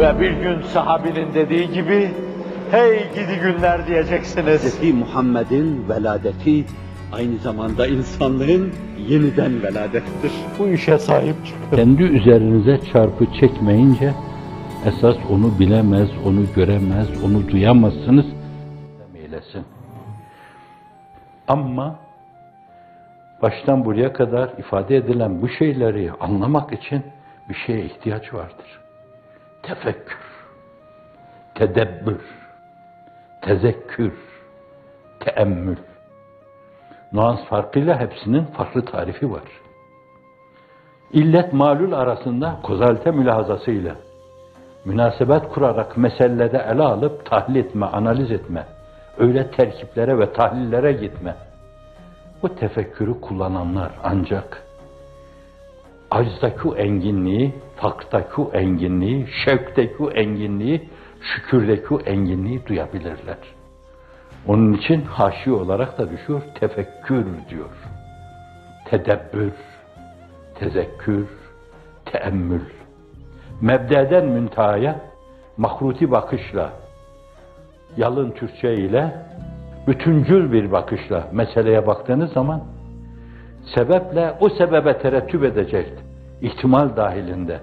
Ve bir gün sahabinin dediği gibi, hey gidi günler diyeceksiniz. Hz. Muhammed'in veladeti aynı zamanda insanlığın yeniden veladettir. Bu işe sahip çıkın. Kendi üzerinize çarpı çekmeyince esas onu bilemez, onu göremez, onu duyamazsınız. Demeylesin. Ama baştan buraya kadar ifade edilen bu şeyleri anlamak için bir şeye ihtiyaç vardır. Tefekkür, tedebbür, tezekkür, teemmül. Nuans farkıyla hepsinin farklı tarifi var. İllet malul arasında kozalte mülahazasıyla münasebet kurarak meselede ele alıp tahlil etme, analiz etme, öyle terkiplere ve tahlillere gitme. Bu tefekkürü kullananlar ancak aczdaki o enginliği, faktaki enginliği, şevkteki enginliği, şükürdeki enginliği duyabilirler. Onun için haşi olarak da düşüyor, tefekkür diyor. Tedebbür, tezekkür, teemmül. Mebdeden müntehaya mahruti bakışla, yalın Türkçe ile bütüncül bir bakışla meseleye baktığınız zaman sebeple o sebebe terettüp edecek ihtimal dahilinde.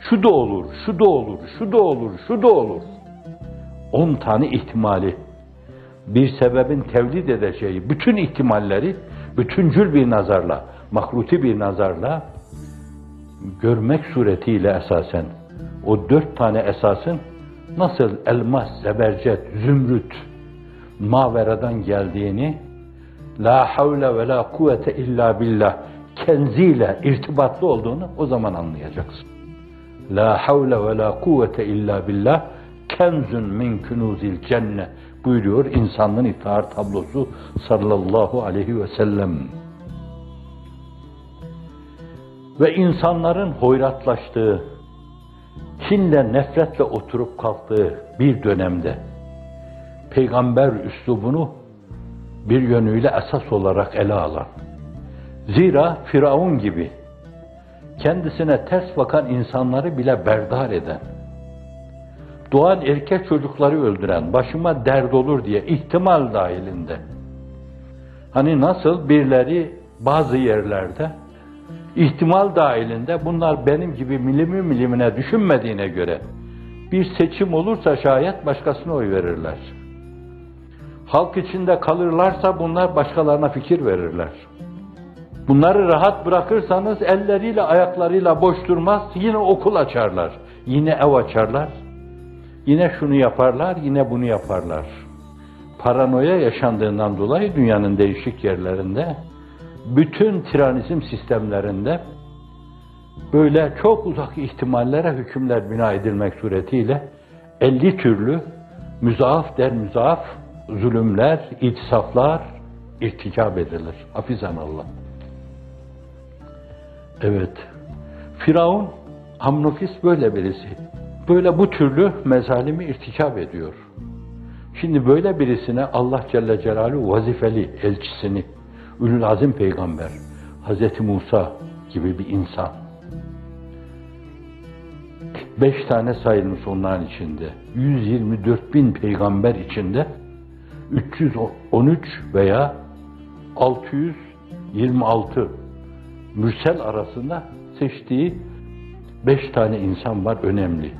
Şu da olur, şu da olur, şu da olur, şu da olur. On tane ihtimali bir sebebin tevlid edeceği bütün ihtimalleri bütüncül bir nazarla, mahruti bir nazarla görmek suretiyle esasen o dört tane esasın nasıl elmas, zebercet, zümrüt, maveradan geldiğini la havle ve la kuvvete illa billah kenziyle irtibatlı olduğunu o zaman anlayacaksın. La havle ve la kuvvete illa billah kenzun min kunuzil cenne buyuruyor insanlığın iftihar tablosu sallallahu aleyhi ve sellem. Ve insanların hoyratlaştığı, kinle nefretle oturup kalktığı bir dönemde peygamber üslubunu bir yönüyle esas olarak ele alan, zira Firavun gibi kendisine ters bakan insanları bile berdar eden, doğan erkek çocukları öldüren, başıma dert olur diye ihtimal dahilinde, hani nasıl birileri bazı yerlerde ihtimal dahilinde bunlar benim gibi milimi milimine düşünmediğine göre bir seçim olursa şayet başkasına oy verirler. Halk içinde kalırlarsa bunlar başkalarına fikir verirler. Bunları rahat bırakırsanız elleriyle ayaklarıyla boş durmaz, yine okul açarlar, yine ev açarlar, yine şunu yaparlar, yine bunu yaparlar. Paranoya yaşandığından dolayı dünyanın değişik yerlerinde, bütün tiranizm sistemlerinde böyle çok uzak ihtimallere hükümler bina edilmek suretiyle 50 türlü müzaaf der müzaaf zulümler, itisaflar irtikab edilir. Hafizan Allah. Evet. Firavun Hamnofis böyle birisi. Böyle bu türlü mezalimi irtikab ediyor. Şimdi böyle birisine Allah Celle Celaluhu vazifeli elçisini, Ülül Azim peygamber, Hz. Musa gibi bir insan. Beş tane sayılmış onların içinde. 124 bin peygamber içinde 313 veya 626 mürsel arasında seçtiği beş tane insan var önemli.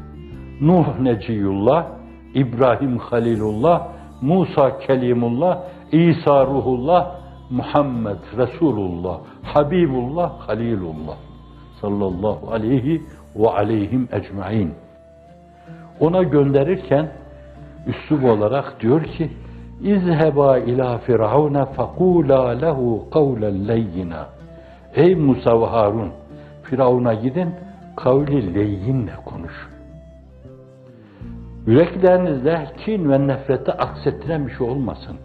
Nuh Neciyullah, İbrahim Halilullah, Musa Kelimullah, İsa Ruhullah, Muhammed Resulullah, Habibullah, Halilullah sallallahu aleyhi ve aleyhim ecmain. Ona gönderirken üslub olarak diyor ki İzheba ila firavuna fekula lehu kavlen leyyina. Ey Musa ve Harun, Firavun'a gidin, kavli leyyinle konuş. Yüreklerinizde kin ve nefreti aksettiren bir şey olmasın.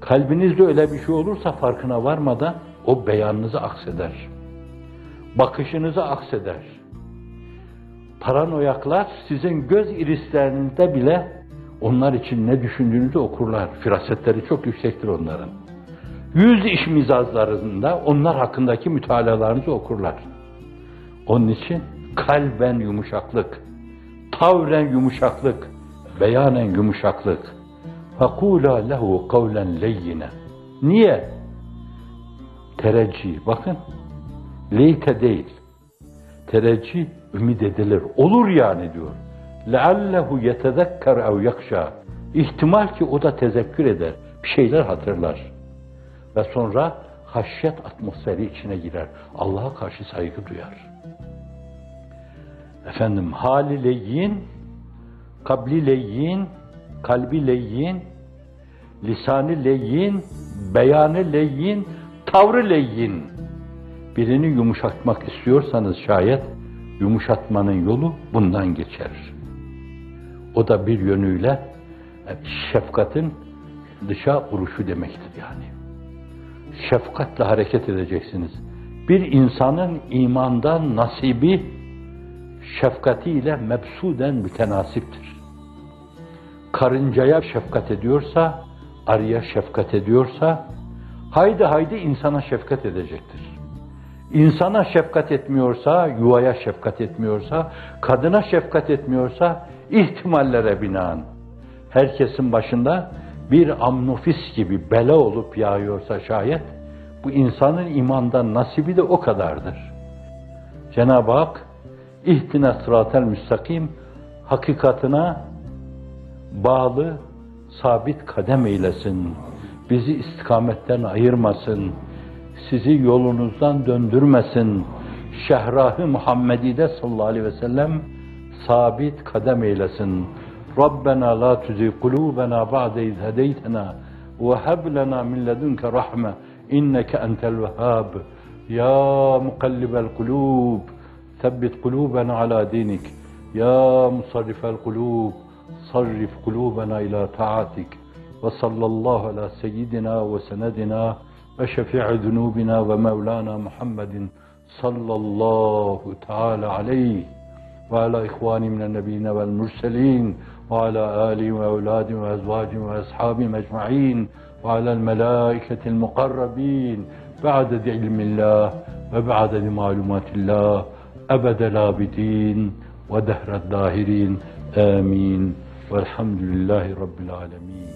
Kalbinizde öyle bir şey olursa farkına varmadan o beyanınızı akseder. Bakışınızı akseder. Paranoyaklar sizin göz irislerinizde bile onlar için ne düşündüğünüzü okurlar. Firasetleri çok yüksektir onların Yüz iş mizazlarında onlar hakkındaki mütalalarınızı okurlar. Onun için kalben yumuşaklık, tavren yumuşaklık, beyanen yumuşaklık. فَقُولَا lehu kavlen leyyine. Niye? Tereccih, bakın. Leyte değil. Tereccih ümit edilir. Olur yani diyor. لَعَلَّهُ يَتَذَكَّرْ اَوْ يَخْشَى İhtimal ki o da tezekkür eder. Bir şeyler hatırlar. Ve sonra haşyet atmosferi içine girer. Allah'a karşı saygı duyar. Efendim hali leyyin, kabli leyyin, kalbi leyyin, lisanı leyyin, beyanı leyyin, tavrı leyyin. Birini yumuşatmak istiyorsanız şayet yumuşatmanın yolu bundan geçer. O da bir yönüyle şefkatin dışa vuruşu demektir yani. Şefkatle hareket edeceksiniz. Bir insanın imandan nasibi şefkatiyle mebsuden mütenasiptir. Karıncaya şefkat ediyorsa, arıya şefkat ediyorsa, haydi haydi insana şefkat edecektir. İnsana şefkat etmiyorsa, yuvaya şefkat etmiyorsa, kadına şefkat etmiyorsa, ihtimallere binaen herkesin başında bir amnofis gibi bela olup yağıyorsa şayet, bu insanın imandan nasibi de o kadardır. Cenab-ı Hak, İhtina sıratel müstakim, hakikatına bağlı, sabit kadem eylesin. Bizi istikametten ayırmasın. Sizi yolunuzdan döndürmesin. Şehrahı Muhammedi'de sallallahu aleyhi ve sellem sabit kadem eylesin. La tuzi kulubena ba'de iz hedeytena ve heb lena min ledunke rahme inneke entel vehhab. Ya mukallibel kulub ثبت قلوبنا على دينك. يا مصرف القلوب صرف قلوبنا إلى طاعتك. وصلى الله على سيدنا وسندنا وشفيع ذنوبنا ومولانا محمد صلى الله تعالى عليه. وعلى إخواني من النبيين والمرسلين وعلى آله وأولاده وأزواجه وأصحابه أجمعين وعلى الملائكة المقربين بعدد علم الله وبعدد معلومات الله أبد العابدين ودهر الداهرين آمين. والحمد لله رب العالمين.